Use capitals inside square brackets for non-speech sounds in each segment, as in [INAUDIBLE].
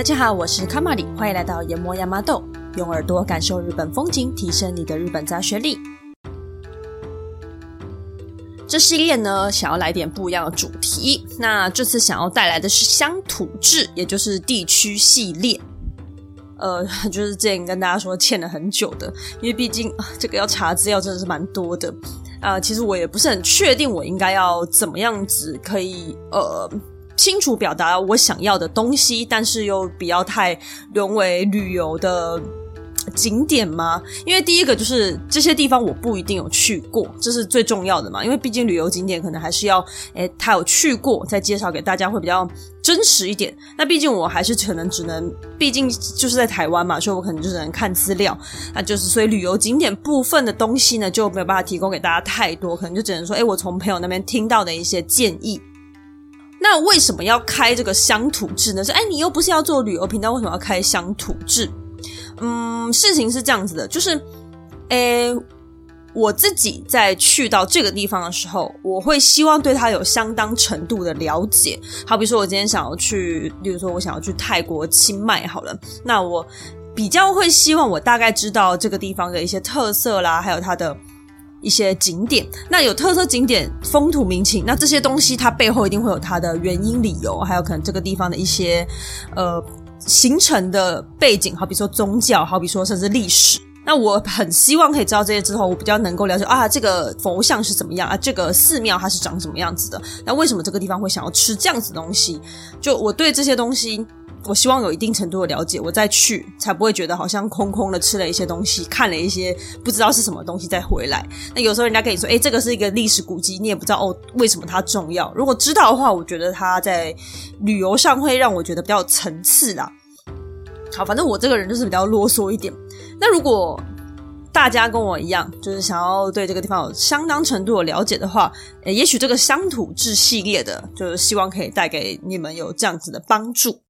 大家好，我是卡玛里，欢迎来到研磨亚麻豆，用耳朵感受日本风景，提升你的日本杂学力。这系列呢，想要来点不一样的主题，那这次想要带来的是乡土志，也就是地区系列。呃，[LAUGHS] 就是之前跟大家说欠了很久的，因为毕竟这个要查资料真的是蛮多的啊，呃。其实我也不是很确定我应该要怎么样子可以呃清楚表达我想要的东西，但是又不要太沦为旅游的。景点吗？因为第一个就是这些地方我不一定有去过，这是最重要的嘛。因为毕竟旅游景点可能还是要，诶，他有去过再介绍给大家会比较真实一点。那毕竟我还是可能只能，毕竟就是在台湾嘛，所以我可能就只能看资料。那就是所以旅游景点部分的东西呢，就没有办法提供给大家太多，可能就只能说，诶，我从朋友那边听到的一些建议。那为什么要开这个乡土志呢？是，哎，你又不是要做旅游频道，为什么要开乡土志？嗯，事情是这样子的，就是，诶，我自己在去到这个地方的时候，我会希望对它有相当程度的了解。好比如说，我今天想要去，例如说，我想要去泰国清迈，好了，那我比较会希望我大概知道这个地方的一些特色啦，还有它的一些景点。那有特色景点、风土民情，那这些东西它背后一定会有它的原因、理由，还有可能这个地方的一些，呃。形成的背景，好比说宗教，好比说甚至历史。那我很希望可以知道这些之后，我比较能够了解啊，这个佛像是怎么样啊，这个寺庙它是长什么样子的。那为什么这个地方会想要吃这样子的东西？就我对这些东西，我希望有一定程度的了解，我再去才不会觉得好像空空的吃了一些东西，看了一些不知道是什么东西再回来。那有时候人家跟你说，诶，这个是一个历史古迹，你也不知道哦，为什么它重要。如果知道的话，我觉得它在旅游上会让我觉得比较有层次啦。好，反正我这个人就是比较啰嗦一点。那如果大家跟我一样，就是想要对这个地方有相当程度的了解的话，也许这个乡土志系列的，就是希望可以带给你们有这样子的帮助。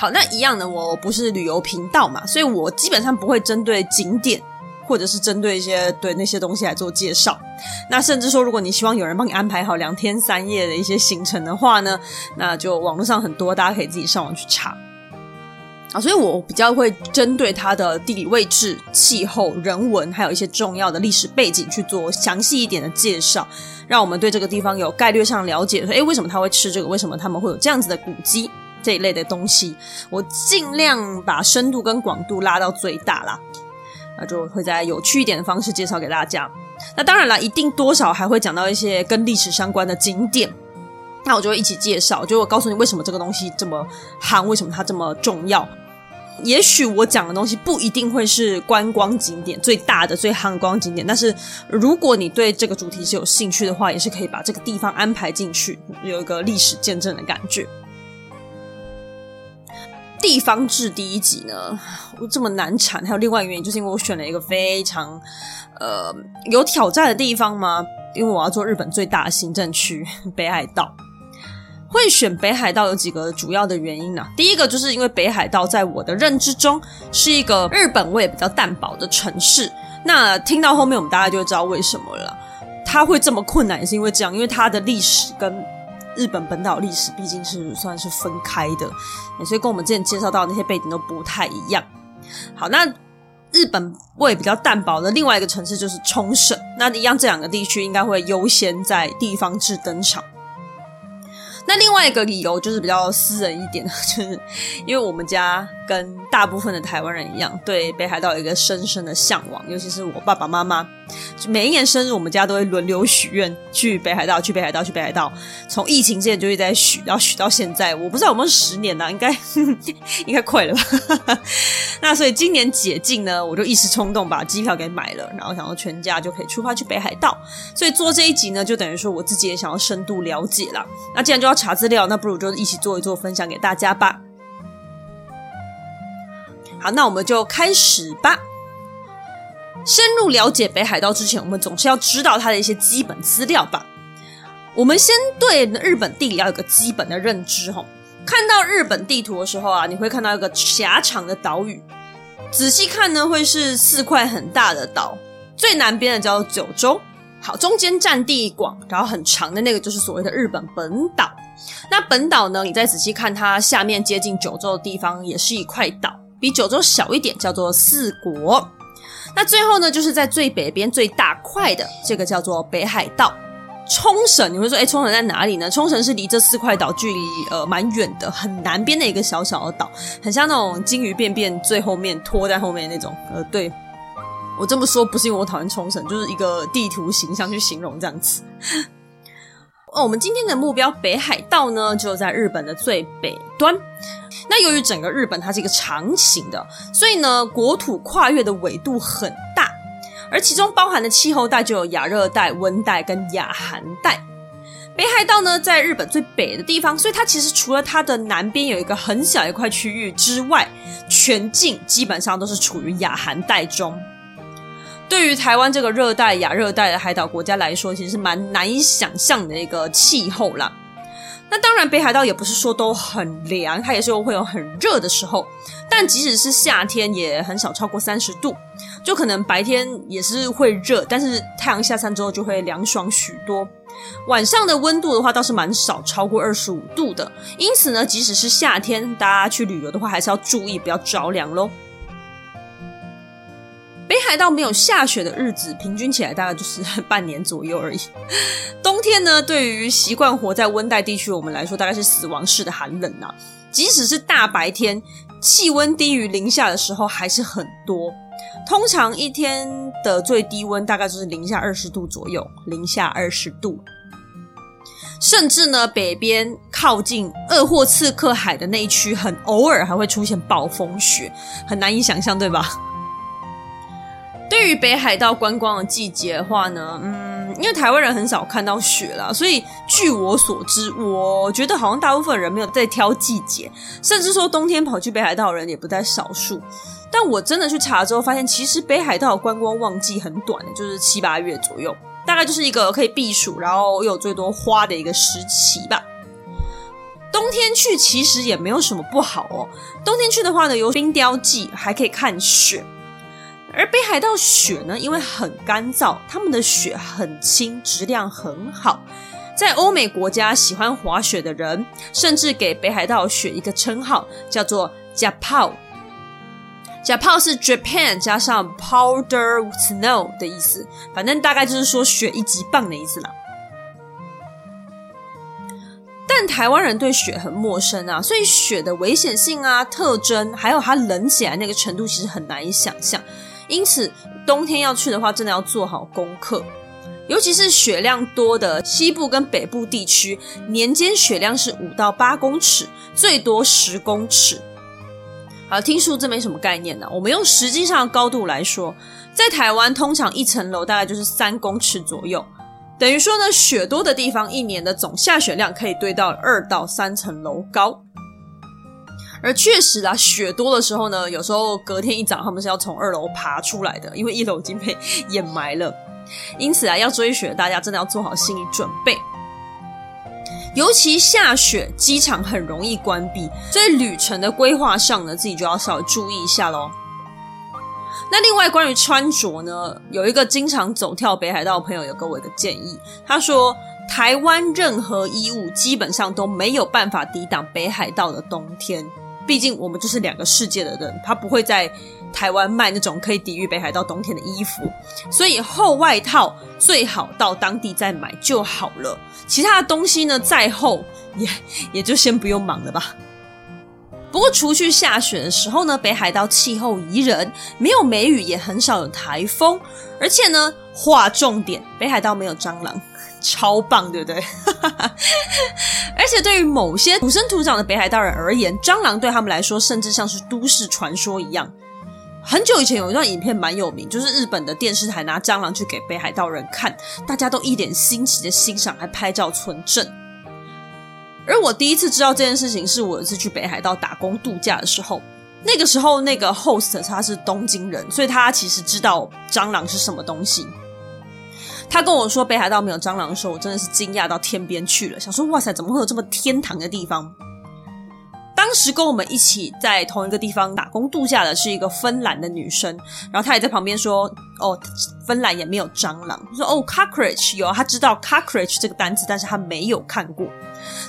好，那一样的，我不是旅游频道嘛，所以我基本上不会针对景点。或者是针对一些对那些东西来做介绍，那甚至说，如果你希望有人帮你安排好两天三夜的一些行程的话呢，那就网络上很多，大家可以自己上网去查啊。所以我比较会针对它的地理位置、气候、人文，还有一些重要的历史背景去做详细一点的介绍，让我们对这个地方有概略上了解。说，诶，为什么他会吃这个？为什么他们会有这样子的古迹这一类的东西？我尽量把深度跟广度拉到最大啦。那就会在有趣一点的方式介绍给大家。那当然了，一定多少还会讲到一些跟历史相关的景点。那我就会一起介绍，就我告诉你为什么这个东西这么夯，为什么它这么重要。也许我讲的东西不一定会是观光景点最大的、最夯光景点，但是如果你对这个主题是有兴趣的话，也是可以把这个地方安排进去，有一个历史见证的感觉。地方志第一集呢，我这么难产，还有另外一个原因，就是因为我选了一个非常呃有挑战的地方嘛，因为我要做日本最大的行政区 [LAUGHS] 北海道。会选北海道有几个主要的原因呢、啊？第一个就是因为北海道在我的认知中是一个日本味比较淡薄的城市。那听到后面，我们大家就会知道为什么了。它会这么困难，也是因为这样，因为它的历史跟。日本本岛历史毕竟是算是分开的，所以跟我们之前介绍到那些背景都不太一样。好，那日本味比较淡薄的另外一个城市就是冲绳，那一样这两个地区应该会优先在地方志登场。那另外一个理由就是比较私人一点，[LAUGHS] 就是因为我们家跟大部分的台湾人一样，对北海道有一个深深的向往，尤其是我爸爸妈妈。每一年生日，我们家都会轮流许愿，去北海道，去北海道，去北海道。从疫情之前就一直在许，然后许到现在，我不知道有没有十年了，应该 [LAUGHS] 应该快了吧。[LAUGHS] 那所以今年解禁呢，我就一时冲动把机票给买了，然后想说全家就可以出发去北海道。所以做这一集呢，就等于说我自己也想要深度了解了。那既然就要查资料，那不如就一起做一做，分享给大家吧。好，那我们就开始吧。深入了解北海道之前，我们总是要知道它的一些基本资料吧。我们先对日本地理要有个基本的认知齁。看到日本地图的时候啊，你会看到一个狭长的岛屿，仔细看呢，会是四块很大的岛。最南边的叫做九州，好，中间占地广，然后很长的那个就是所谓的日本本岛，那本岛呢，你再仔细看它下面接近九州的地方，也是一块岛，比九州小一点，叫做四国。那最后呢，就是在最北边最大块的这个叫做北海道。冲绳，你会说，哎，冲绳在哪里呢？冲绳是离这四块岛距离呃蛮远的，很南边的一个小小的岛，很像那种鲸鱼便便最后面拖在后面那种。呃，对，我这么说不是因为我讨厌冲绳，就是一个地图形象去形容这样子。哦，我们今天的目标北海道呢，就在日本的最北端。那由于整个日本它是一个长形的，所以呢，国土跨越的纬度很大。而其中包含的气候带就有亚热带、温带跟亚寒带。北海道呢，在日本最北的地方，所以它其实除了它的南边有一个很小一块区域之外，全境基本上都是处于亚寒带中。对于台湾这个热带、亚热带的海岛国家来说，其实是蛮难以想象的一个气候啦。那当然，北海道也不是说都很凉，它也是会有很热的时候。但即使是夏天，也很少超过三十度，就可能白天也是会热，但是太阳下山之后就会凉爽许多。晚上的温度的话，倒是蛮少超过二十五度的。因此呢，即使是夏天，大家去旅游的话，还是要注意不要着凉喽。北海道没有下雪的日子，平均起来大概就是 [LAUGHS] 半年左右而已。冬天呢，对于习惯活在温带地区我们来说，大概是死亡式的寒冷啊。即使是大白天，气温低于零下的时候还是很多。通常一天的最低温大概就是零下二十度左右，零下二十度。甚至呢，北边靠近鄂霍次克海的那一区，很偶尔还会出现暴风雪，很难以想象，对吧？对于北海道观光的季节的话呢，嗯，因为台湾人很少看到雪啦，所以据我所知，我觉得好像大部分人没有在挑季节，甚至说冬天跑去北海道的人也不在少数。但我真的去查之后，发现其实北海道的观光旺季很短，就是七八月左右，大概就是一个可以避暑，然后又有最多花的一个时期吧。冬天去其实也没有什么不好哦，冬天去的话呢，有冰雕季，还可以看雪。而北海道雪呢，因为很干燥，他们的雪很轻，质量很好。在欧美国家，喜欢滑雪的人甚至给北海道雪一个称号，叫做 “Japan”。Japan 是 Japan 加上 powder snow 的意思，反正大概就是说雪一级棒的意思啦。但台湾人对雪很陌生啊，所以雪的危险性啊、特征，还有它冷起来那个程度，其实很难以想象。因此，冬天要去的话，真的要做好功课。尤其是雪量多的西部跟北部地区，年间雪量是五到八公尺，最多十公尺。好，听数字没什么概念呢。我们用实际上的高度来说，在台湾通常一层楼大概就是三公尺左右，等于说呢，雪多的地方，一年的总下雪量可以堆到二到三层楼高。而确实啊，雪多的时候呢，有时候隔天一早他们是要从二楼爬出来的，因为一楼已经被掩埋了。因此啊，要追雪，大家真的要做好心理准备。尤其下雪，机场很容易关闭，所以旅程的规划上呢，自己就要稍微注意一下喽。那另外关于穿着呢，有一个经常走跳北海道的朋友有给我一个建议，他说台湾任何衣物基本上都没有办法抵挡北海道的冬天。毕竟我们就是两个世界的人，他不会在台湾卖那种可以抵御北海道冬天的衣服，所以厚外套最好到当地再买就好了。其他的东西呢，再厚也也就先不用忙了吧。不过除去下雪的时候呢，北海道气候宜人，没有梅雨，也很少有台风，而且呢，划重点，北海道没有蟑螂。超棒，对不对？[LAUGHS] 而且对于某些土生土长的北海道人而言，蟑螂对他们来说，甚至像是都市传说一样。很久以前有一段影片蛮有名，就是日本的电视台拿蟑螂去给北海道人看，大家都一脸新奇的欣赏，还拍照存证。而我第一次知道这件事情，是我有一次去北海道打工度假的时候。那个时候，那个 host 他是东京人，所以他其实知道蟑螂是什么东西。他跟我说北海道没有蟑螂的时候，我真的是惊讶到天边去了，想说哇塞，怎么会有这么天堂的地方？当时跟我们一起在同一个地方打工度假的是一个芬兰的女生，然后她也在旁边说：“哦，芬兰也没有蟑螂。”说：“哦，cockroach 有，她知道 cockroach 这个单词，但是她没有看过，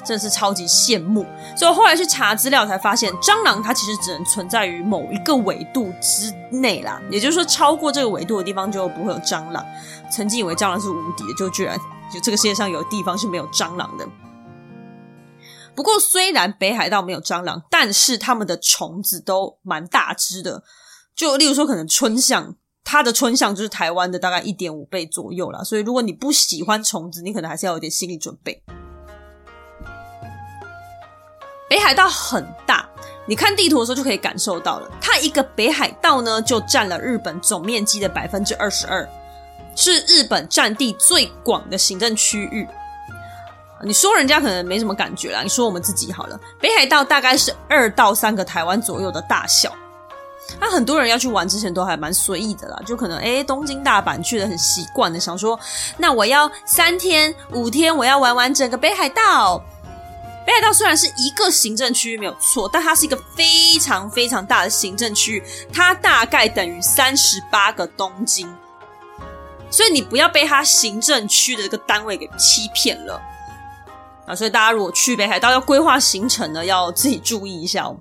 真的是超级羡慕。”所以我后来去查资料才发现，蟑螂它其实只能存在于某一个纬度之内啦，也就是说，超过这个纬度的地方就不会有蟑螂。曾经以为蟑螂是无敌的，就居然就这个世界上有地方是没有蟑螂的。不过，虽然北海道没有蟑螂，但是它们的虫子都蛮大只的。就例如说，可能春象，它的春象就是台湾的大概一点五倍左右啦。所以，如果你不喜欢虫子，你可能还是要有点心理准备。北海道很大，你看地图的时候就可以感受到了。它一个北海道呢，就占了日本总面积的百分之二十二，是日本占地最广的行政区域。你说人家可能没什么感觉啦，你说我们自己好了。北海道大概是二到三个台湾左右的大小，那很多人要去玩之前都还蛮随意的啦，就可能诶东京大阪去的很习惯的，想说那我要三天五天，我要玩完整个北海道。北海道虽然是一个行政区域没有错，但它是一个非常非常大的行政区域，它大概等于三十八个东京，所以你不要被它行政区的这个单位给欺骗了。所以大家如果去北海道要规划行程呢，要自己注意一下哦。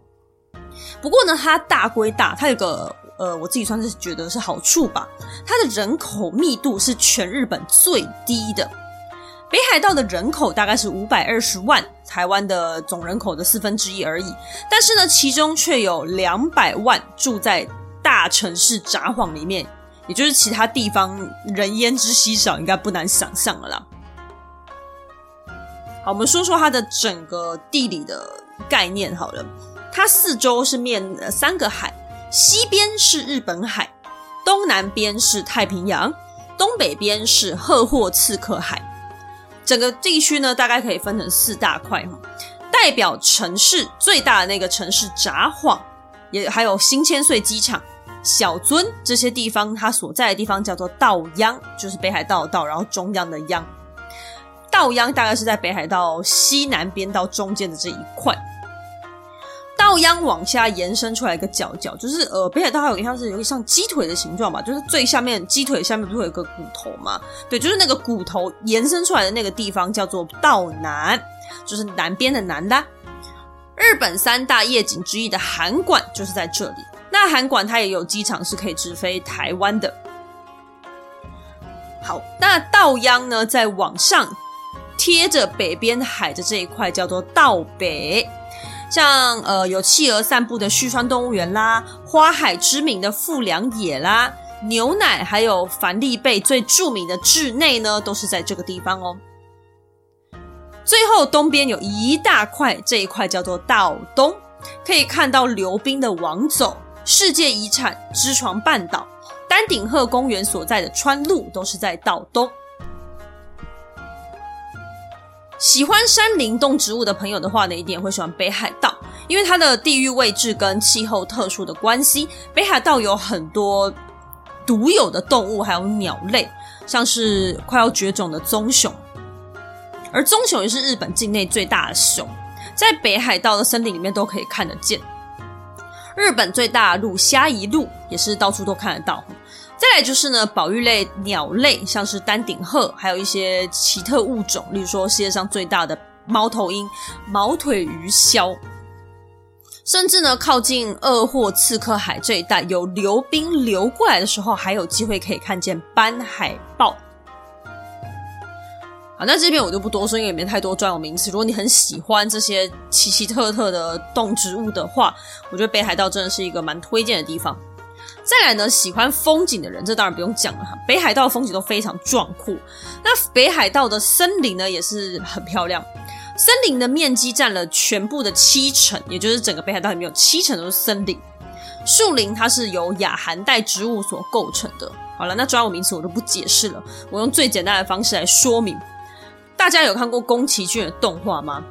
不过呢，它大归大，它有个呃，我自己算是觉得是好处吧。它的人口密度是全日本最低的。北海道的人口大概是五百二十万，台湾的总人口的四分之一而已。但是呢，其中却有两百万住在大城市札幌里面，也就是其他地方人烟之稀少，应该不难想象了啦。好，我们说说它的整个地理的概念好了。它四周是面三个海，西边是日本海，东南边是太平洋，东北边是赫霍茨克海。整个地区呢，大概可以分成四大块。代表城市最大的那个城市札幌，也还有新千岁机场、小樽这些地方，它所在的地方叫做道央，就是北海道的道，然后中央的央。道央大概是在北海道西南边到中间的这一块，道央往下延伸出来一个角角，就是呃北海道还有点像是有点像鸡腿的形状吧，就是最下面鸡腿下面不是有一个骨头吗？对，就是那个骨头延伸出来的那个地方叫做道南，就是南边的南的。日本三大夜景之一的函馆就是在这里，那函馆它也有机场是可以直飞台湾的。好，那道央呢再往上。贴着北边海的这一块叫做道北，像呃有企鹅散步的旭川动物园啦，花海知名的富良野啦，牛奶还有帆立贝最著名的稚内呢，都是在这个地方哦。最后东边有一大块，这一块叫做道东，可以看到流冰的王走、世界遗产知床半岛、丹顶鹤公园所在的川路，都是在道东。喜欢山林动植物的朋友的话呢，一定会喜欢北海道，因为它的地域位置跟气候特殊的关系，北海道有很多独有的动物，还有鸟类，像是快要绝种的棕熊，而棕熊也是日本境内最大的熊，在北海道的森林里面都可以看得见。日本最大的鹿虾夷鹿也是到处都看得到。再来就是呢，保育类鸟类，像是丹顶鹤，还有一些奇特物种，例如说世界上最大的猫头鹰——毛腿鱼鸮，甚至呢，靠近鄂霍次克海这一带，有流冰流过来的时候，还有机会可以看见斑海豹。好，那这边我就不多说，因为里面太多专有名词。如果你很喜欢这些奇奇特特的动植物的话，我觉得北海道真的是一个蛮推荐的地方。再来呢，喜欢风景的人，这当然不用讲了哈。北海道的风景都非常壮阔，那北海道的森林呢也是很漂亮。森林的面积占了全部的七成，也就是整个北海道里面有七成都是森林。树林它是由亚寒带植物所构成的。好了，那专有名词我就不解释了，我用最简单的方式来说明。大家有看过宫崎骏的动画吗？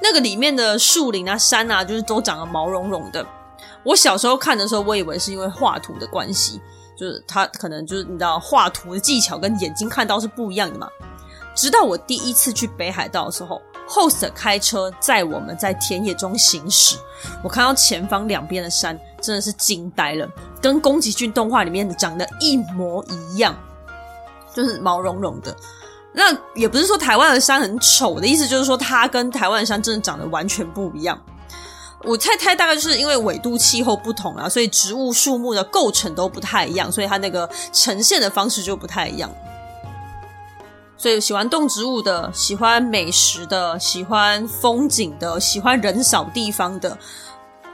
那个里面的树林啊、山啊，就是都长得毛茸茸的。我小时候看的时候，我以为是因为画图的关系，就是他可能就是你知道画图的技巧跟眼睛看到是不一样的嘛。直到我第一次去北海道的时候，，host 开车载我们在田野中行驶。我看到前方两边的山，真的是惊呆了，跟宫崎骏动画里面长得一模一样，就是毛茸茸的。那也不是说台湾的山很丑，的意思就是说它跟台湾的山真的长得完全不一样。我猜太大概就是因为纬度气候不同啊，所以植物树木的构成都不太一样，所以它那个呈现的方式就不太一样。所以喜欢动植物的、喜欢美食的、喜欢风景的、喜欢人少地方的，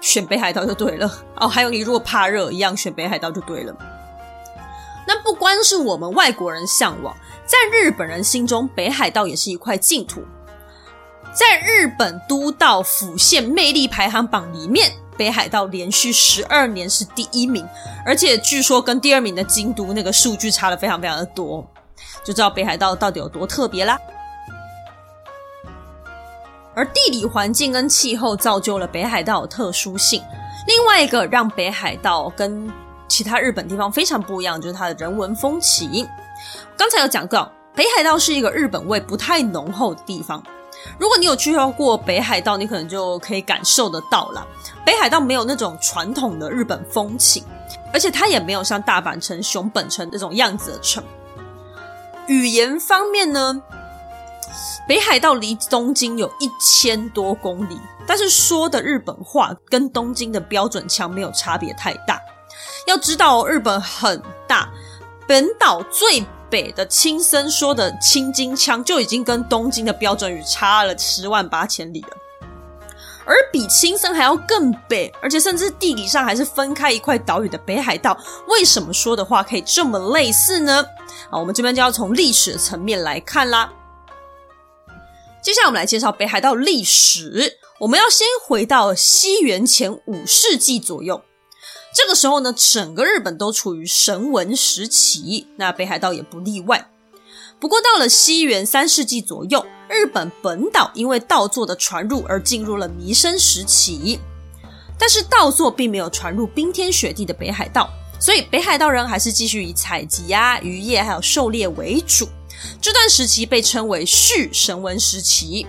选北海道就对了。哦，还有你如果怕热一样，选北海道就对了。那不光是我们外国人向往，在日本人心中，北海道也是一块净土。在日本都道府县魅力排行榜里面，北海道连续十二年是第一名，而且据说跟第二名的京都那个数据差的非常非常的多，就知道北海道到底有多特别啦。而地理环境跟气候造就了北海道的特殊性，另外一个让北海道跟其他日本地方非常不一样，就是它的人文风情。刚才有讲到，北海道是一个日本味不太浓厚的地方。如果你有去到过北海道，你可能就可以感受得到了。北海道没有那种传统的日本风情，而且它也没有像大阪城、熊本城这种样子的城。语言方面呢，北海道离东京有一千多公里，但是说的日本话跟东京的标准腔没有差别太大。要知道，日本很大，本岛最北的青森说的青金腔就已经跟东京的标准语差了十万八千里了，而比青森还要更北，而且甚至地理上还是分开一块岛屿的北海道，为什么说的话可以这么类似呢？啊，我们这边就要从历史的层面来看啦。接下来我们来介绍北海道历史，我们要先回到西元前五世纪左右。这个时候呢，整个日本都处于神文时期，那北海道也不例外。不过到了西元三世纪左右，日本本岛因为稻作的传入而进入了弥生时期，但是稻作并没有传入冰天雪地的北海道，所以北海道人还是继续以采集啊、渔业还有狩猎为主。这段时期被称为续神文时期。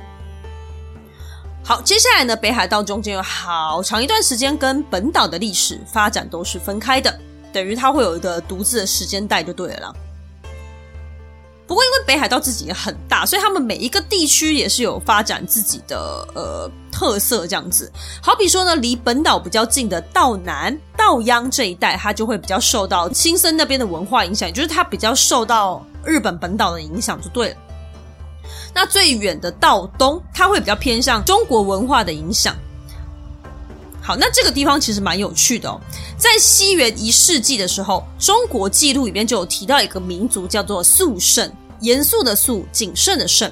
好，接下来呢，北海道中间有好长一段时间跟本岛的历史发展都是分开的，等于它会有一个独自的时间带就对了。不过因为北海道自己也很大，所以他们每一个地区也是有发展自己的呃特色这样子。好比说呢，离本岛比较近的道南、道央这一带，它就会比较受到青森那边的文化影响，也就是它比较受到日本本岛的影响就对了。那最远的道东，它会比较偏向中国文化的影响。好，那这个地方其实蛮有趣的哦。在西元一世纪的时候，中国记录里面就有提到一个民族叫做肃慎，严肃的肃，谨慎的慎。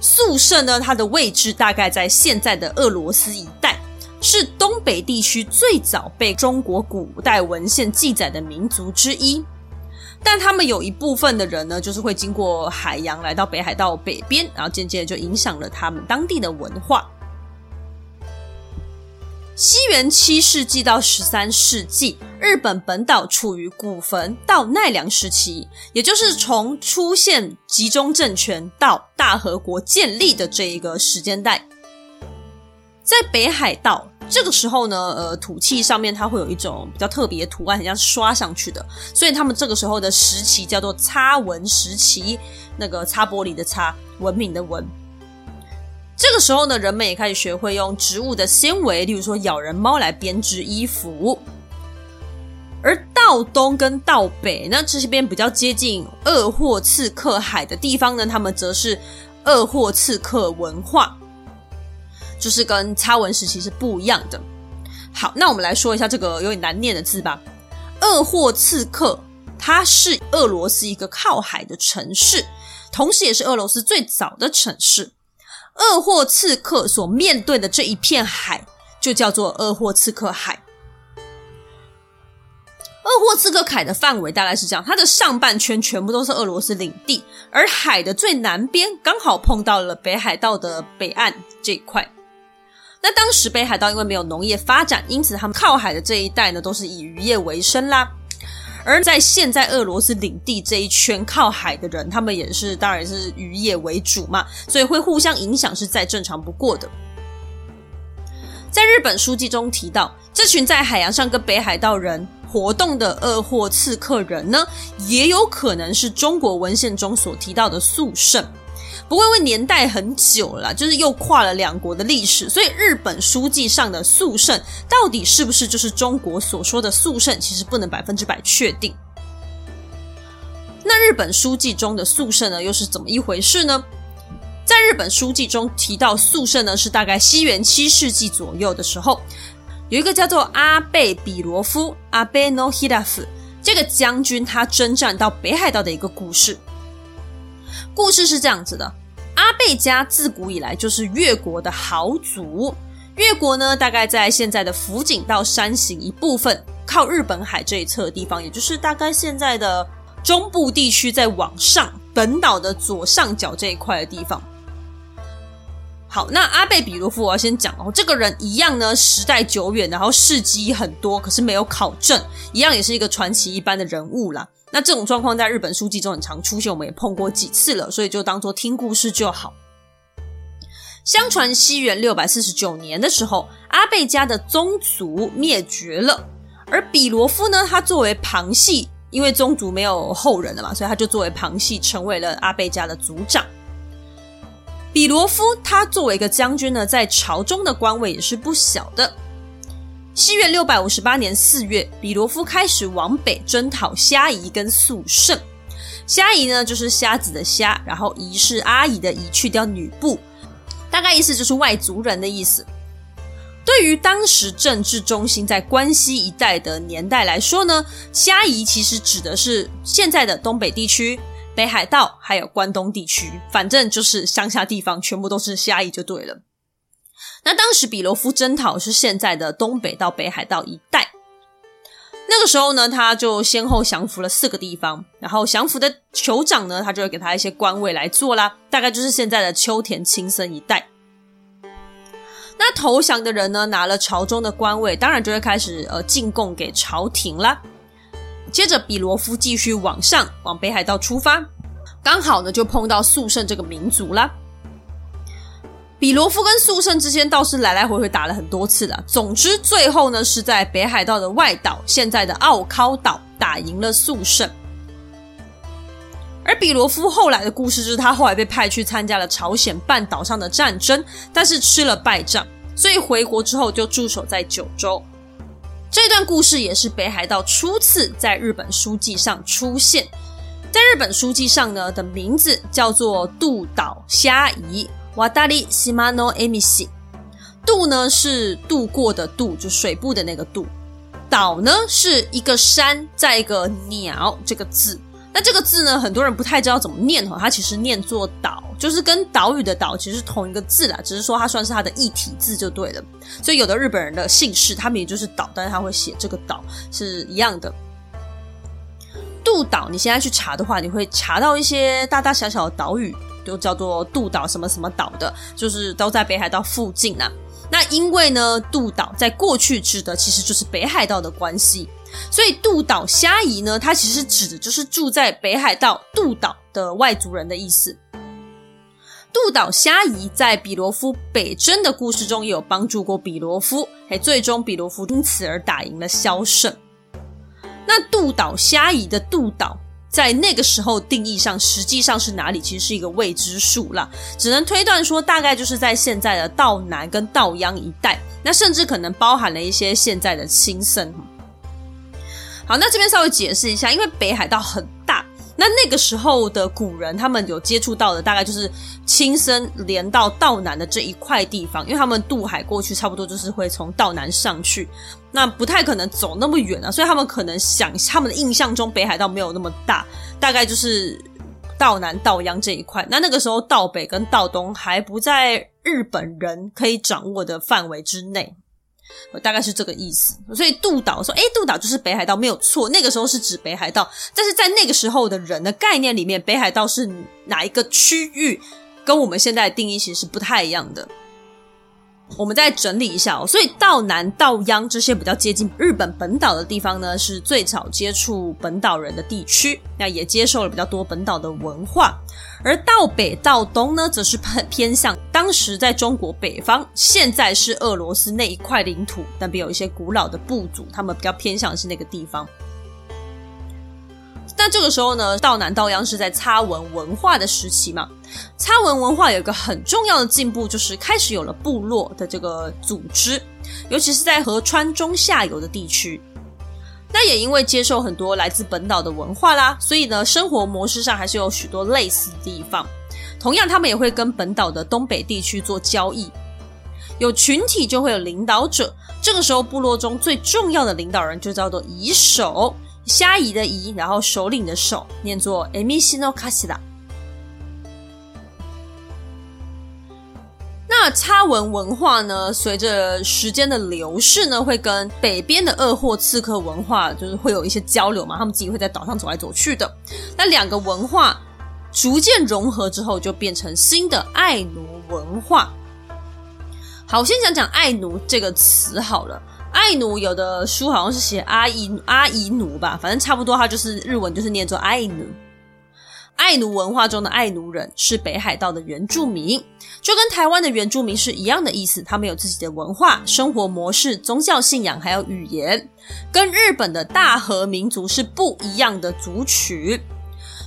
肃慎呢，它的位置大概在现在的俄罗斯一带，是东北地区最早被中国古代文献记载的民族之一。但他们有一部分的人呢，就是会经过海洋来到北海道北边，然后渐渐就影响了他们当地的文化。西元七世纪到十三世纪，日本本岛处于古坟到奈良时期，也就是从出现集中政权到大和国建立的这一个时间带。在北海道。这个时候呢，呃，土器上面它会有一种比较特别的图案，很像是刷上去的，所以他们这个时候的时期叫做擦文时期，那个擦玻璃的擦，文明的文。这个时候呢，人们也开始学会用植物的纤维，例如说咬人猫来编织衣服。而道东跟道北，那这些边比较接近鄂霍次克海的地方呢，他们则是鄂霍次克文化。就是跟擦文时期是不一样的。好，那我们来说一下这个有点难念的字吧。鄂霍次克，它是俄罗斯一个靠海的城市，同时也是俄罗斯最早的城市。鄂霍次克所面对的这一片海，就叫做鄂霍次克海。鄂霍次克海的范围大概是这样，它的上半圈全部都是俄罗斯领地，而海的最南边刚好碰到了北海道的北岸这一块。那当时北海道因为没有农业发展，因此他们靠海的这一带呢，都是以渔业为生啦。而在现在俄罗斯领地这一圈靠海的人，他们也是当然是渔业为主嘛，所以会互相影响是再正常不过的。在日本书记中提到，这群在海洋上跟北海道人活动的鄂霍次克人呢，也有可能是中国文献中所提到的宿胜。不过因为年代很久了，就是又跨了两国的历史，所以日本书记上的宿胜到底是不是就是中国所说的宿胜，其实不能百分之百确定。那日本书记中的宿胜呢，又是怎么一回事呢？在日本书记中提到宿胜呢，是大概西元七世纪左右的时候，有一个叫做阿贝比罗夫阿贝诺希拉夫这个将军，他征战到北海道的一个故事。故事是这样子的。阿贝家自古以来就是越国的豪族。越国呢，大概在现在的福井到山形一部分，靠日本海这一侧的地方，也就是大概现在的中部地区，在往上，本岛的左上角这一块的地方。好，那阿贝比罗夫，我要先讲哦，这个人一样呢，时代久远，然后事迹很多，可是没有考证，一样也是一个传奇一般的人物啦。那这种状况在日本书籍中很常出现，我们也碰过几次了，所以就当做听故事就好。相传西元六百四十九年的时候，阿贝家的宗族灭绝了，而比罗夫呢，他作为旁系，因为宗族没有后人了嘛，所以他就作为旁系成为了阿贝家的族长。比罗夫他作为一个将军呢，在朝中的官位也是不小的。西元六百五十八年四月，比罗夫开始往北征讨虾夷跟肃胜。虾夷呢，就是虾子的虾，然后夷是阿姨的夷，去掉女部，大概意思就是外族人的意思。对于当时政治中心在关西一带的年代来说呢，虾夷其实指的是现在的东北地区、北海道还有关东地区，反正就是乡下地方，全部都是虾夷就对了。那当时比罗夫征讨是现在的东北到北海道一带，那个时候呢，他就先后降服了四个地方，然后降服的酋长呢，他就会给他一些官位来做啦，大概就是现在的秋田青森一带。那投降的人呢，拿了朝中的官位，当然就会开始呃进贡给朝廷啦。接着比罗夫继续往上往北海道出发，刚好呢就碰到宿胜这个民族啦。比罗夫跟宿胜之间倒是来来回回打了很多次的。总之，最后呢是在北海道的外岛，现在的奥尻岛打赢了宿胜。而比罗夫后来的故事就是，他后来被派去参加了朝鲜半岛上的战争，但是吃了败仗，所以回国之后就驻守在九州。这段故事也是北海道初次在日本书记上出现，在日本书记上呢的名字叫做渡岛虾夷。瓦达利西马诺埃米西，渡呢是渡过的渡，就水部的那个渡。岛呢是一个山，再一个鸟这个字。那这个字呢，很多人不太知道怎么念哈，它其实念作岛，就是跟岛屿的岛其实是同一个字啦，只是说它算是它的异体字就对了。所以有的日本人的姓氏，他们也就是岛，但是他会写这个岛是一样的。渡岛，你现在去查的话，你会查到一些大大小小的岛屿。就叫做渡岛什么什么岛的，就是都在北海道附近呐、啊。那因为呢，渡岛在过去指的其实就是北海道的关系，所以渡岛虾夷呢，它其实指的就是住在北海道渡岛的外族人的意思。渡岛虾夷在比罗夫北征的故事中也有帮助过比罗夫，嘿，最终比罗夫因此而打赢了萧胜。那渡岛虾夷的渡岛。在那个时候定义上，实际上是哪里？其实是一个未知数啦，只能推断说大概就是在现在的道南跟道央一带，那甚至可能包含了一些现在的青森。好，那这边稍微解释一下，因为北海道很大。那那个时候的古人，他们有接触到的大概就是青森连到道南的这一块地方，因为他们渡海过去，差不多就是会从道南上去，那不太可能走那么远啊，所以他们可能想，他们的印象中北海道没有那么大，大概就是道南、道央这一块。那那个时候道北跟道东还不在日本人可以掌握的范围之内。大概是这个意思，所以渡岛说，诶，渡岛就是北海道没有错，那个时候是指北海道，但是在那个时候的人的概念里面，北海道是哪一个区域，跟我们现在的定义其实是不太一样的。我们再整理一下哦，所以道南、道央这些比较接近日本本岛的地方呢，是最早接触本岛人的地区，那也接受了比较多本岛的文化。而道北、道东呢，则是偏偏向当时在中国北方，现在是俄罗斯那一块领土，那边有一些古老的部族，他们比较偏向的是那个地方。那这个时候呢，道南、道央是在擦文文化的时期嘛。擦文文化有一个很重要的进步，就是开始有了部落的这个组织，尤其是在河川中下游的地区。那也因为接受很多来自本岛的文化啦，所以呢，生活模式上还是有许多类似的地方。同样，他们也会跟本岛的东北地区做交易。有群体就会有领导者，这个时候部落中最重要的领导人就叫做乙首，虾夷的夷，然后首领的首，念作 Emishi no Kashira。那擦文文化呢，随着时间的流逝呢，会跟北边的二货刺客文化就是会有一些交流嘛。他们自己会在岛上走来走去的。那两个文化逐渐融合之后，就变成新的爱奴文化。好，我先讲讲爱奴这个词好了。爱奴有的书好像是写阿姨阿姨奴吧，反正差不多，它就是日文就是念作爱奴。爱奴文化中的爱奴人是北海道的原住民，就跟台湾的原住民是一样的意思。他们有自己的文化、生活模式、宗教信仰，还有语言，跟日本的大和民族是不一样的族群。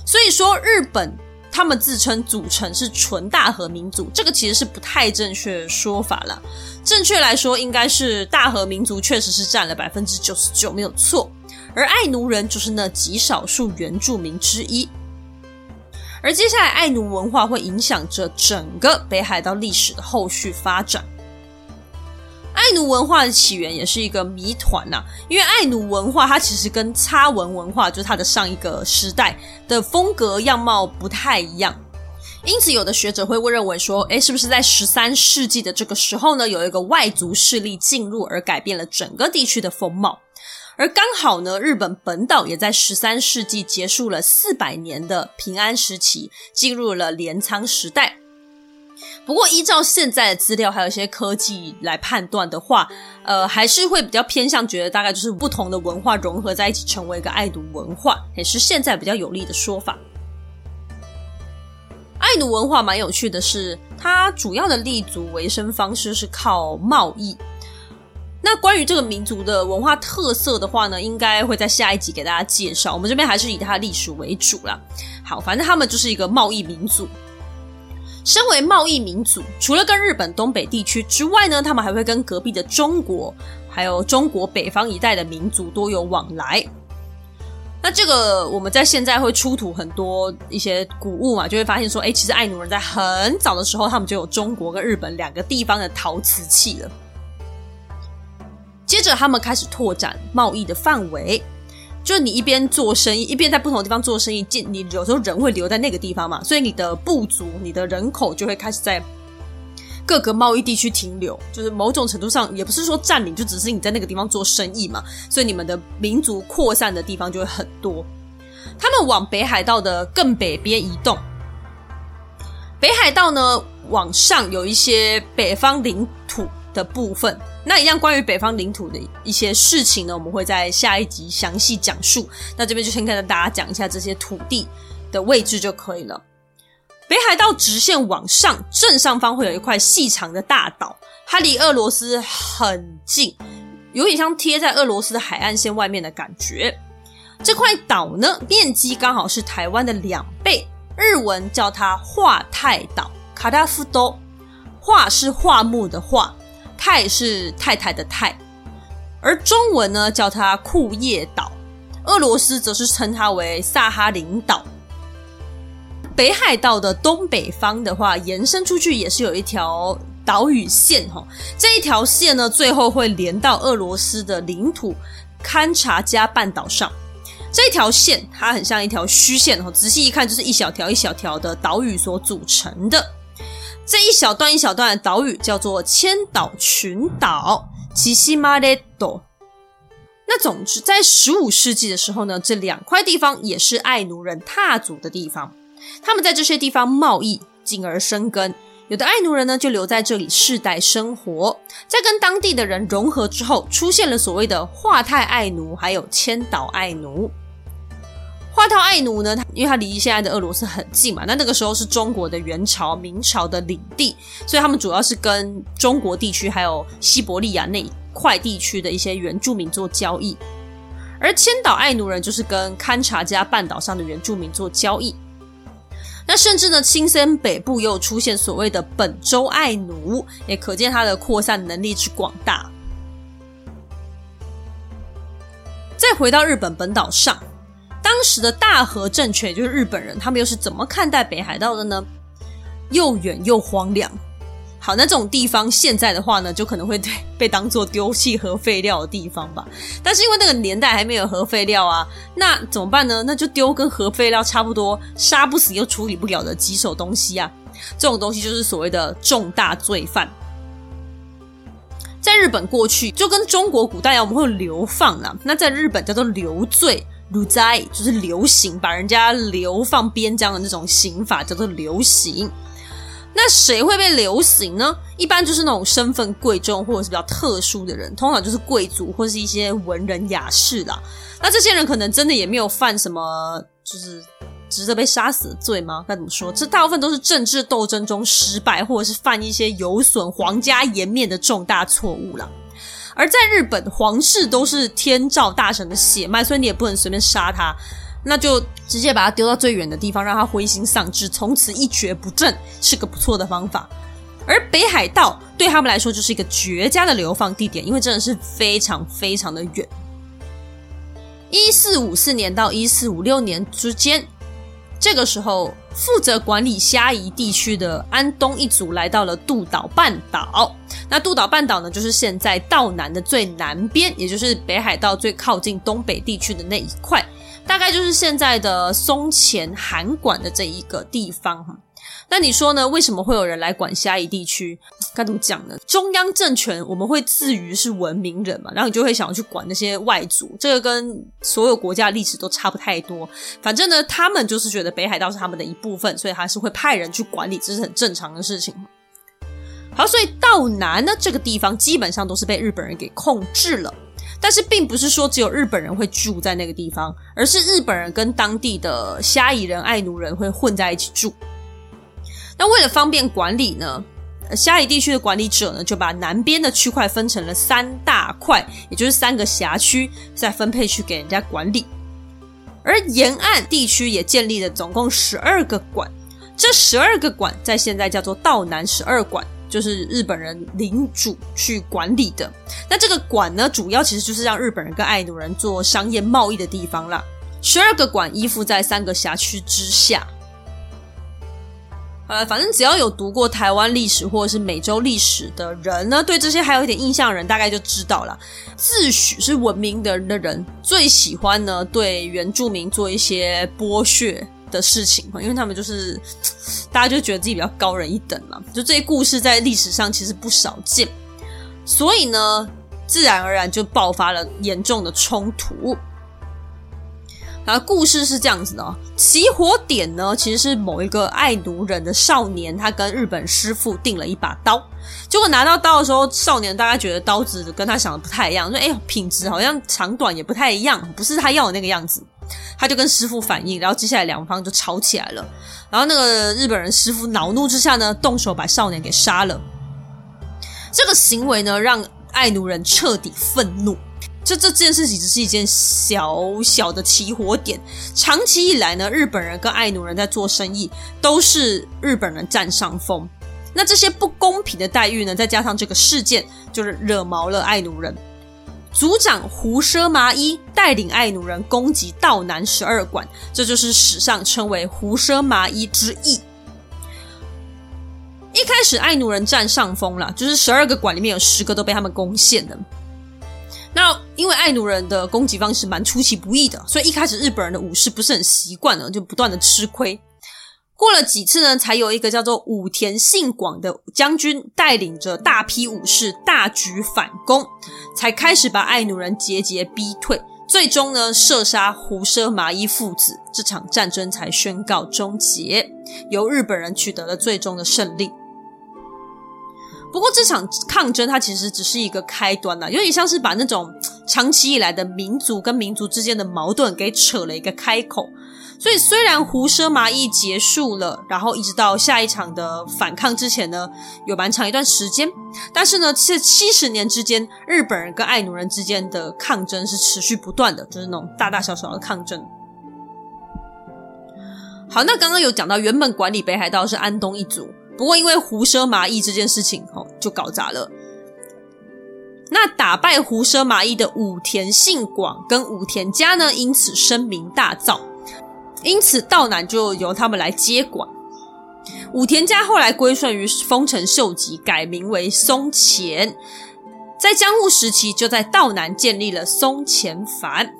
所以说，日本他们自称组成是纯大和民族，这个其实是不太正确的说法了。正确来说，应该是大和民族确实是占了百分之九十九，没有错。而爱奴人就是那极少数原住民之一。而接下来，爱奴文化会影响着整个北海道历史的后续发展。爱奴文化的起源也是一个谜团呐，因为爱奴文化它其实跟擦文文化，就是它的上一个时代的风格样貌不太一样。因此，有的学者会认为说，诶，是不是在十三世纪的这个时候呢，有一个外族势力进入而改变了整个地区的风貌？而刚好呢，日本本岛也在十三世纪结束了四百年的平安时期，进入了镰仓时代。不过，依照现在的资料还有一些科技来判断的话，呃，还是会比较偏向觉得大概就是不同的文化融合在一起，成为一个爱奴文化，也是现在比较有利的说法。爱奴文化蛮有趣的是，它主要的立足维生方式是靠贸易。那关于这个民族的文化特色的话呢，应该会在下一集给大家介绍。我们这边还是以它的历史为主啦。好，反正他们就是一个贸易民族。身为贸易民族，除了跟日本东北地区之外呢，他们还会跟隔壁的中国，还有中国北方一带的民族多有往来。那这个我们在现在会出土很多一些古物嘛，就会发现说，哎，其实爱奴人在很早的时候，他们就有中国跟日本两个地方的陶瓷器了。接着，他们开始拓展贸易的范围，就是你一边做生意，一边在不同的地方做生意。进你有时候人会留在那个地方嘛，所以你的部族、你的人口就会开始在各个贸易地区停留。就是某种程度上，也不是说占领，就只是你在那个地方做生意嘛。所以你们的民族扩散的地方就会很多。他们往北海道的更北边移动，北海道呢往上有一些北方领土的部分。那一样关于北方领土的一些事情呢，我们会在下一集详细讲述。那这边就先跟大家讲一下这些土地的位置就可以了。北海道直线往上，正上方会有一块细长的大岛，它离俄罗斯很近，有点像贴在俄罗斯的海岸线外面的感觉。这块岛呢，面积刚好是台湾的两倍，日文叫它画太岛，卡达夫多。画是画木的画。太是太太的太，而中文呢叫它库页岛，俄罗斯则是称它为萨哈林岛。北海道的东北方的话，延伸出去也是有一条岛屿线哈，这一条线呢，最后会连到俄罗斯的领土堪察加半岛上。这一条线它很像一条虚线哈，仔细一看就是一小条一小条的岛屿所组成的。这一小段一小段的岛屿叫做千岛群岛，奇西马列岛。那总之，在十五世纪的时候呢，这两块地方也是爱奴人踏足的地方。他们在这些地方贸易，进而生根，有的爱奴人呢就留在这里世代生活，在跟当地的人融合之后，出现了所谓的华泰爱奴，还有千岛爱奴。爱奴呢，因为它离现在的俄罗斯很近嘛，那那个时候是中国的元朝、明朝的领地，所以他们主要是跟中国地区还有西伯利亚那一块地区的一些原住民做交易。而千岛爱奴人就是跟勘察加半岛上的原住民做交易。那甚至呢，青森北部又出现所谓的本州爱奴，也可见它的扩散能力之广大。再回到日本本岛上。当时的大和政权，就是日本人，他们又是怎么看待北海道的呢？又远又荒凉。好，那这种地方现在的话呢，就可能会被当做丢弃核废料的地方吧。但是因为那个年代还没有核废料啊，那怎么办呢？那就丢跟核废料差不多，杀不死又处理不了的棘手东西啊。这种东西就是所谓的重大罪犯。在日本过去就跟中国古代啊，我们会流放啊，那在日本叫做流罪。流罪就是流刑，把人家流放边疆的那种刑法叫做流刑。那谁会被流刑呢？一般就是那种身份贵重或者是比较特殊的人，通常就是贵族或是一些文人雅士啦。那这些人可能真的也没有犯什么，就是值得被杀死的罪吗？该怎么说？这大部分都是政治斗争中失败，或者是犯一些有损皇家颜面的重大错误啦。而在日本，皇室都是天照大神的血脉，所以你也不能随便杀他，那就直接把他丢到最远的地方，让他灰心丧志，从此一蹶不振，是个不错的方法。而北海道对他们来说就是一个绝佳的流放地点，因为真的是非常非常的远。一四五四年到一四五六年之间。这个时候，负责管理虾夷地区的安东一族来到了渡岛半岛。那渡岛半岛呢，就是现在道南的最南边，也就是北海道最靠近东北地区的那一块，大概就是现在的松前函馆的这一个地方。那你说呢？为什么会有人来管虾夷地区？该怎么讲呢？中央政权我们会自于是文明人嘛，然后你就会想要去管那些外族，这个跟所有国家的历史都差不太多。反正呢，他们就是觉得北海道是他们的一部分，所以还是会派人去管理，这是很正常的事情。好，所以道南呢这个地方基本上都是被日本人给控制了，但是并不是说只有日本人会住在那个地方，而是日本人跟当地的虾夷人、爱奴人会混在一起住。那为了方便管理呢，虾夷地区的管理者呢，就把南边的区块分成了三大块，也就是三个辖区，再分配去给人家管理。而沿岸地区也建立了总共十二个馆，这十二个馆在现在叫做道南十二馆，就是日本人领主去管理的。那这个馆呢，主要其实就是让日本人跟爱奴人做商业贸易的地方啦。十二个馆依附在三个辖区之下。呃，反正只要有读过台湾历史或者是美洲历史的人呢，对这些还有一点印象的人，大概就知道了。自诩是文明的人的人，最喜欢呢对原住民做一些剥削的事情，因为他们就是大家就觉得自己比较高人一等嘛。就这些故事在历史上其实不少见，所以呢，自然而然就爆发了严重的冲突。啊，故事是这样子的哦，起火点呢，其实是某一个爱奴人的少年，他跟日本师傅订了一把刀，结果拿到刀的时候，少年大概觉得刀子跟他想的不太一样，说：“哎呦，品质好像长短也不太一样，不是他要的那个样子。”他就跟师傅反映，然后接下来两方就吵起来了。然后那个日本人师傅恼怒之下呢，动手把少年给杀了。这个行为呢，让爱奴人彻底愤怒。这这件事情只是一件小小的起火点，长期以来呢，日本人跟爱奴人在做生意，都是日本人占上风。那这些不公平的待遇呢，再加上这个事件，就是惹毛了爱奴人。族长胡奢麻衣带领爱奴人攻击道南十二馆，这就是史上称为胡奢麻衣之役。一开始爱奴人占上风了，就是十二个馆里面有十个都被他们攻陷了。那因为爱奴人的攻击方式蛮出其不意的，所以一开始日本人的武士不是很习惯呢，就不断的吃亏。过了几次呢，才有一个叫做武田信广的将军带领着大批武士大举反攻，才开始把爱奴人节节逼退，最终呢射杀胡奢麻衣父子，这场战争才宣告终结，由日本人取得了最终的胜利。不过这场抗争它其实只是一个开端呐，有点像是把那种长期以来的民族跟民族之间的矛盾给扯了一个开口。所以虽然胡奢麻役结束了，然后一直到下一场的反抗之前呢，有蛮长一段时间，但是呢，[LAUGHS] 这七十年之间，日本人跟爱奴人之间的抗争是持续不断的，就是那种大大小小的抗争。好，那刚刚有讲到，原本管理北海道是安东一族，不过因为胡奢麻役这件事情，哦，就搞砸了。那打败胡奢麻役的武田信广跟武田家呢，因此声名大噪。因此，道南就由他们来接管。武田家后来归顺于丰臣秀吉，改名为松前。在江户时期，就在道南建立了松前藩。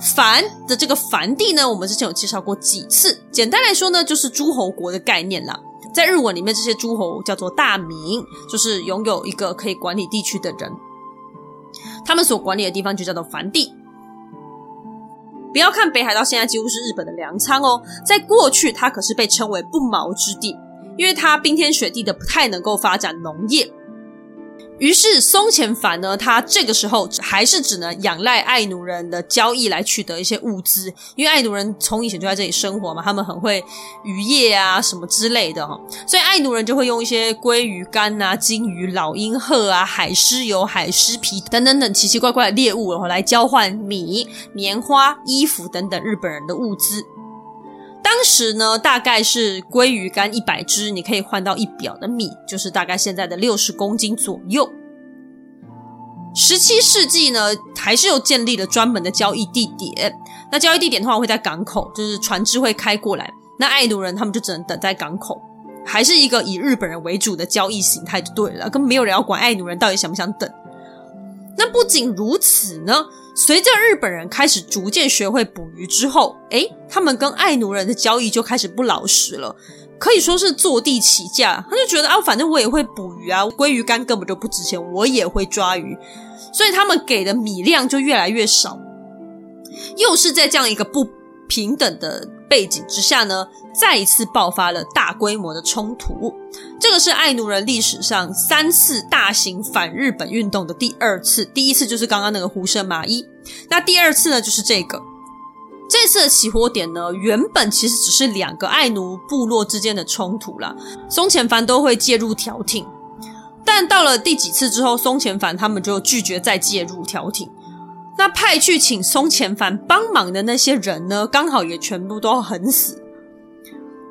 藩的这个藩地呢，我们之前有介绍过几次。简单来说呢，就是诸侯国的概念啦。在日文里面，这些诸侯叫做大名，就是拥有一个可以管理地区的人。他们所管理的地方就叫做藩地。不要看北海道现在几乎是日本的粮仓哦，在过去它可是被称为不毛之地，因为它冰天雪地的不太能够发展农业。于是松前藩呢，他这个时候还是只能仰赖爱奴人的交易来取得一些物资，因为爱奴人从以前就在这里生活嘛，他们很会渔业啊什么之类的哈，所以爱奴人就会用一些鲑鱼干啊、金鱼、老鹰鹤啊、海狮油、海狮皮等等等奇奇怪怪的猎物，然后来交换米、棉花、衣服等等日本人的物资。当时呢，大概是鲑鱼干一百只，你可以换到一表的米，就是大概现在的六十公斤左右。十七世纪呢，还是有建立了专门的交易地点。那交易地点的话会在港口，就是船只会开过来，那爱奴人他们就只能等在港口，还是一个以日本人为主的交易形态就对了，根本没有人要管爱奴人到底想不想等。那不仅如此呢。随着日本人开始逐渐学会捕鱼之后，诶，他们跟爱奴人的交易就开始不老实了，可以说是坐地起价。他就觉得啊，反正我也会捕鱼啊，鲑鱼干根本就不值钱，我也会抓鱼，所以他们给的米量就越来越少。又是在这样一个不平等的背景之下呢，再一次爆发了大规模的冲突。这个是爱奴人历史上三次大型反日本运动的第二次，第一次就是刚刚那个胡奢麻役，那第二次呢就是这个。这次的起火点呢，原本其实只是两个爱奴部落之间的冲突啦，松前藩都会介入调停，但到了第几次之后，松前藩他们就拒绝再介入调停。那派去请松前藩帮忙的那些人呢，刚好也全部都横死。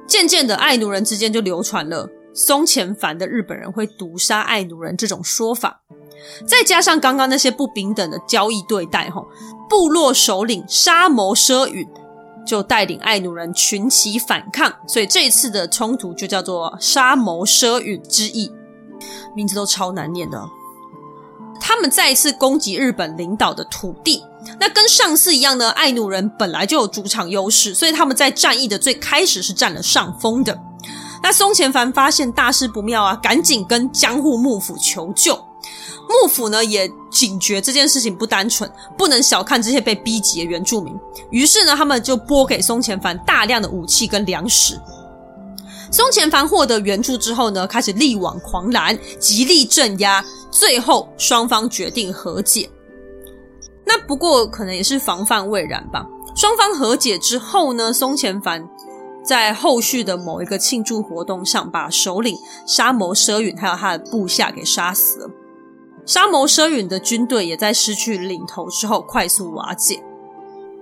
渐渐的，爱奴人之间就流传了松前藩的日本人会毒杀爱奴人这种说法。再加上刚刚那些不平等的交易对待，吼，部落首领杀谋奢允就带领爱奴人群起反抗，所以这一次的冲突就叫做杀谋奢允之役，名字都超难念的。他们再一次攻击日本领导的土地，那跟上次一样呢，爱奴人本来就有主场优势，所以他们在战役的最开始是占了上风的。那松前藩发现大事不妙啊，赶紧跟江户幕府求救。幕府呢也警觉这件事情不单纯，不能小看这些被逼急的原住民。于是呢，他们就拨给松前藩大量的武器跟粮食。松前藩获得援助之后呢，开始力挽狂澜，极力镇压。最后，双方决定和解。那不过可能也是防范未然吧。双方和解之后呢，松前藩在后续的某一个庆祝活动上，把首领沙谋奢允还有他的部下给杀死了。沙谋奢允的军队也在失去领头之后快速瓦解。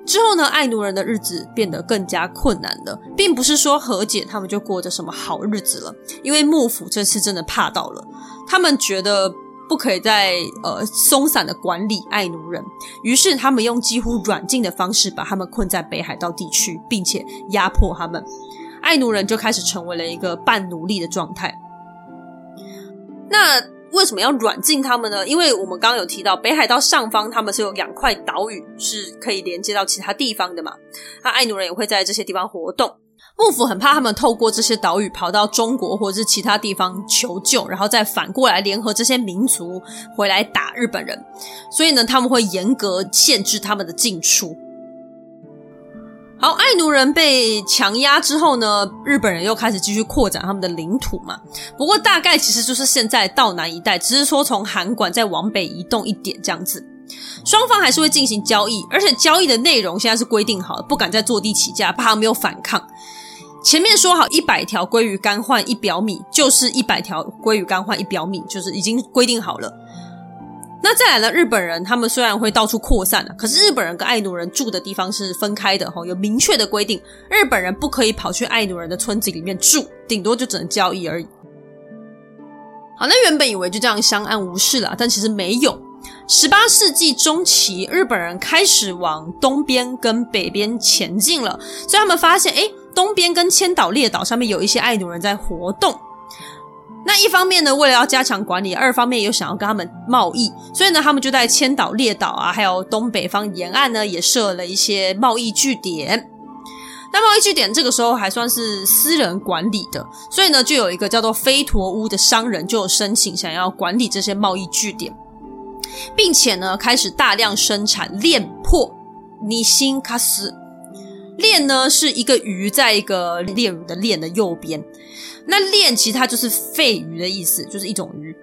之后呢，爱奴人的日子变得更加困难了，并不是说和解他们就过着什么好日子了，因为幕府这次真的怕到了，他们觉得。不可以再呃松散的管理爱奴人，于是他们用几乎软禁的方式把他们困在北海道地区，并且压迫他们，爱奴人就开始成为了一个半奴隶的状态。那为什么要软禁他们呢？因为我们刚刚有提到北海道上方他们是有两块岛屿是可以连接到其他地方的嘛，那爱奴人也会在这些地方活动。幕府很怕他们透过这些岛屿跑到中国或者是其他地方求救，然后再反过来联合这些民族回来打日本人，所以呢，他们会严格限制他们的进出。好，爱奴人被强压之后呢，日本人又开始继续扩展他们的领土嘛。不过大概其实就是现在道南一带，只是说从函馆再往北移动一点这样子。双方还是会进行交易，而且交易的内容现在是规定好了，不敢再坐地起价，怕他没有反抗。前面说好一百条鲑鱼干换一表米，就是一百条鲑鱼干换一表米，就是已经规定好了。那再来呢？日本人他们虽然会到处扩散了，可是日本人跟爱奴人住的地方是分开的，吼，有明确的规定，日本人不可以跑去爱奴人的村子里面住，顶多就只能交易而已。好，那原本以为就这样相安无事了，但其实没有。十八世纪中期，日本人开始往东边跟北边前进了，所以他们发现，诶，东边跟千岛列岛上面有一些爱奴人在活动。那一方面呢，为了要加强管理；二方面又想要跟他们贸易，所以呢，他们就在千岛列岛啊，还有东北方沿岸呢，也设了一些贸易据点。那贸易据点这个时候还算是私人管理的，所以呢，就有一个叫做飞陀屋的商人就申请想要管理这些贸易据点，并且呢，开始大量生产链破尼辛卡斯。链呢是一个鱼在一个炼乳的炼的右边。那炼其实它就是肺鱼的意思，就是一种鱼。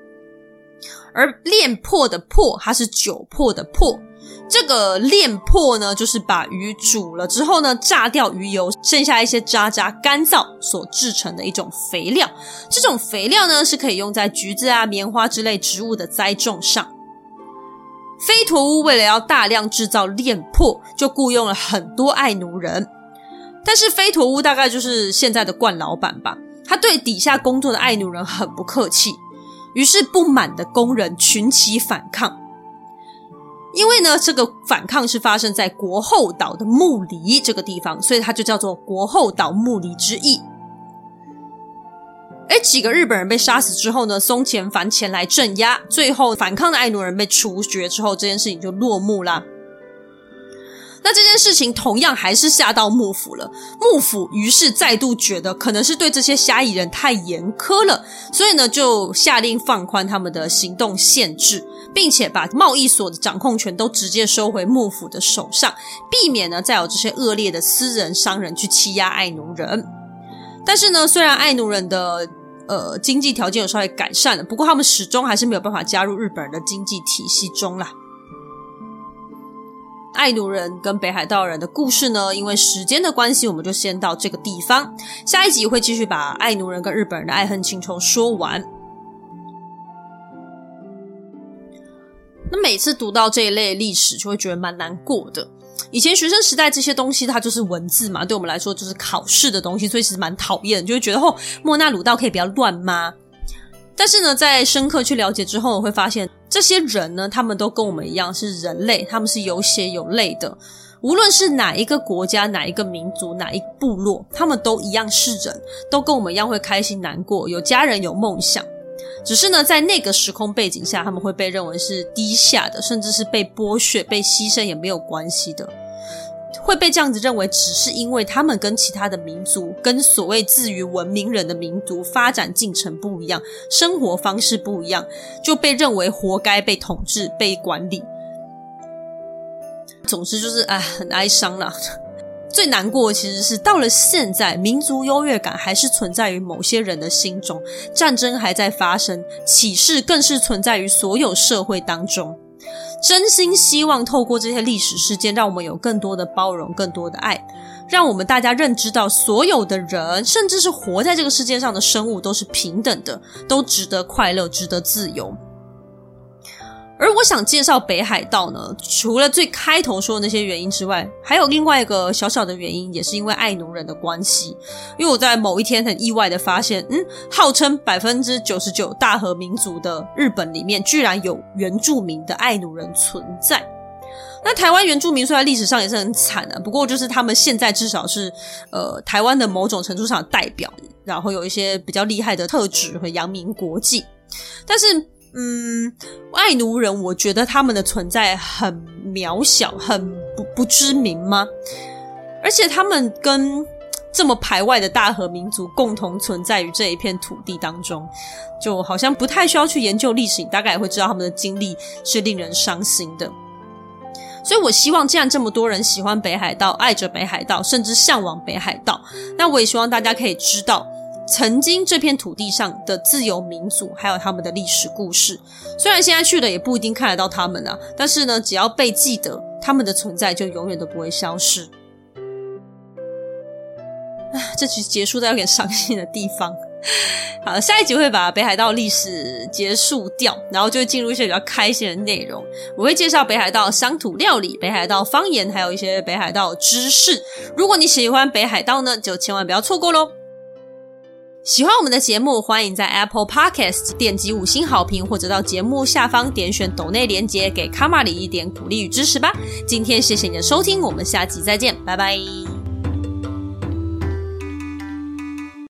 而炼破的破，它是酒粕的粕。这个炼破呢，就是把鱼煮了之后呢，炸掉鱼油，剩下一些渣渣，干燥所制成的一种肥料。这种肥料呢，是可以用在橘子啊、棉花之类植物的栽种上。飞陀屋为了要大量制造炼破，就雇佣了很多爱奴人。但是飞陀屋大概就是现在的惯老板吧。他对底下工作的爱奴人很不客气，于是不满的工人群起反抗。因为呢，这个反抗是发生在国后岛的木里这个地方，所以它就叫做国后岛木里之役。哎，几个日本人被杀死之后呢，松前繁前来镇压，最后反抗的爱奴人被处决之后，这件事情就落幕啦。那这件事情同样还是吓到幕府了，幕府于是再度觉得可能是对这些虾夷人太严苛了，所以呢就下令放宽他们的行动限制，并且把贸易所的掌控权都直接收回幕府的手上，避免呢再有这些恶劣的私人商人去欺压爱奴人。但是呢，虽然爱奴人的呃经济条件有稍微改善了，不过他们始终还是没有办法加入日本人的经济体系中啦。爱奴人跟北海道人的故事呢，因为时间的关系，我们就先到这个地方。下一集会继续把爱奴人跟日本人的爱恨情仇说完。那每次读到这一类历史，就会觉得蛮难过的。以前学生时代这些东西，它就是文字嘛，对我们来说就是考试的东西，所以其实蛮讨厌，就会觉得哦，莫那鲁道可以不要乱吗？但是呢，在深刻去了解之后，我会发现这些人呢，他们都跟我们一样是人类，他们是有血有泪的。无论是哪一个国家、哪一个民族、哪一部落，他们都一样是人，都跟我们一样会开心难过，有家人，有梦想。只是呢，在那个时空背景下，他们会被认为是低下的，甚至是被剥削、被牺牲也没有关系的。会被这样子认为，只是因为他们跟其他的民族，跟所谓自于文明人的民族发展进程不一样，生活方式不一样，就被认为活该被统治、被管理。总之就是，哎，很哀伤啦。最难过其实是到了现在，民族优越感还是存在于某些人的心中，战争还在发生，歧视更是存在于所有社会当中。真心希望透过这些历史事件，让我们有更多的包容，更多的爱，让我们大家认知到，所有的人，甚至是活在这个世界上的生物，都是平等的，都值得快乐，值得自由。而我想介绍北海道呢，除了最开头说的那些原因之外，还有另外一个小小的原因，也是因为爱奴人的关系。因为我在某一天很意外的发现，嗯，号称百分之九十九大和民族的日本里面，居然有原住民的爱奴人存在。那台湾原住民虽然历史上也是很惨的，不过就是他们现在至少是呃台湾的某种程度上的代表，然后有一些比较厉害的特质和扬名国际，但是。嗯，爱奴人，我觉得他们的存在很渺小，很不不知名吗？而且他们跟这么排外的大和民族共同存在于这一片土地当中，就好像不太需要去研究历史，你大概也会知道他们的经历是令人伤心的。所以我希望，既然这么多人喜欢北海道，爱着北海道，甚至向往北海道，那我也希望大家可以知道，曾经这片土地上的自由民族，还有他们的历史故事。虽然现在去了也不一定看得到他们啊，但是呢，只要被记得，他们的存在就永远都不会消失。啊，这集结束在有点伤心的地方。[LAUGHS] 好，下一集会把北海道历史结束掉，然后就会进入一些比较开心的内容。我会介绍北海道乡土料理、北海道方言，还有一些北海道知识。如果你喜欢北海道呢，就千万不要错过喽！喜欢我们的节目，欢迎在 Apple Podcast 点击五星好评，或者到节目下方点选抖内连接，给卡玛里一点鼓励与支持吧。今天谢谢你的收听，我们下集再见，拜拜。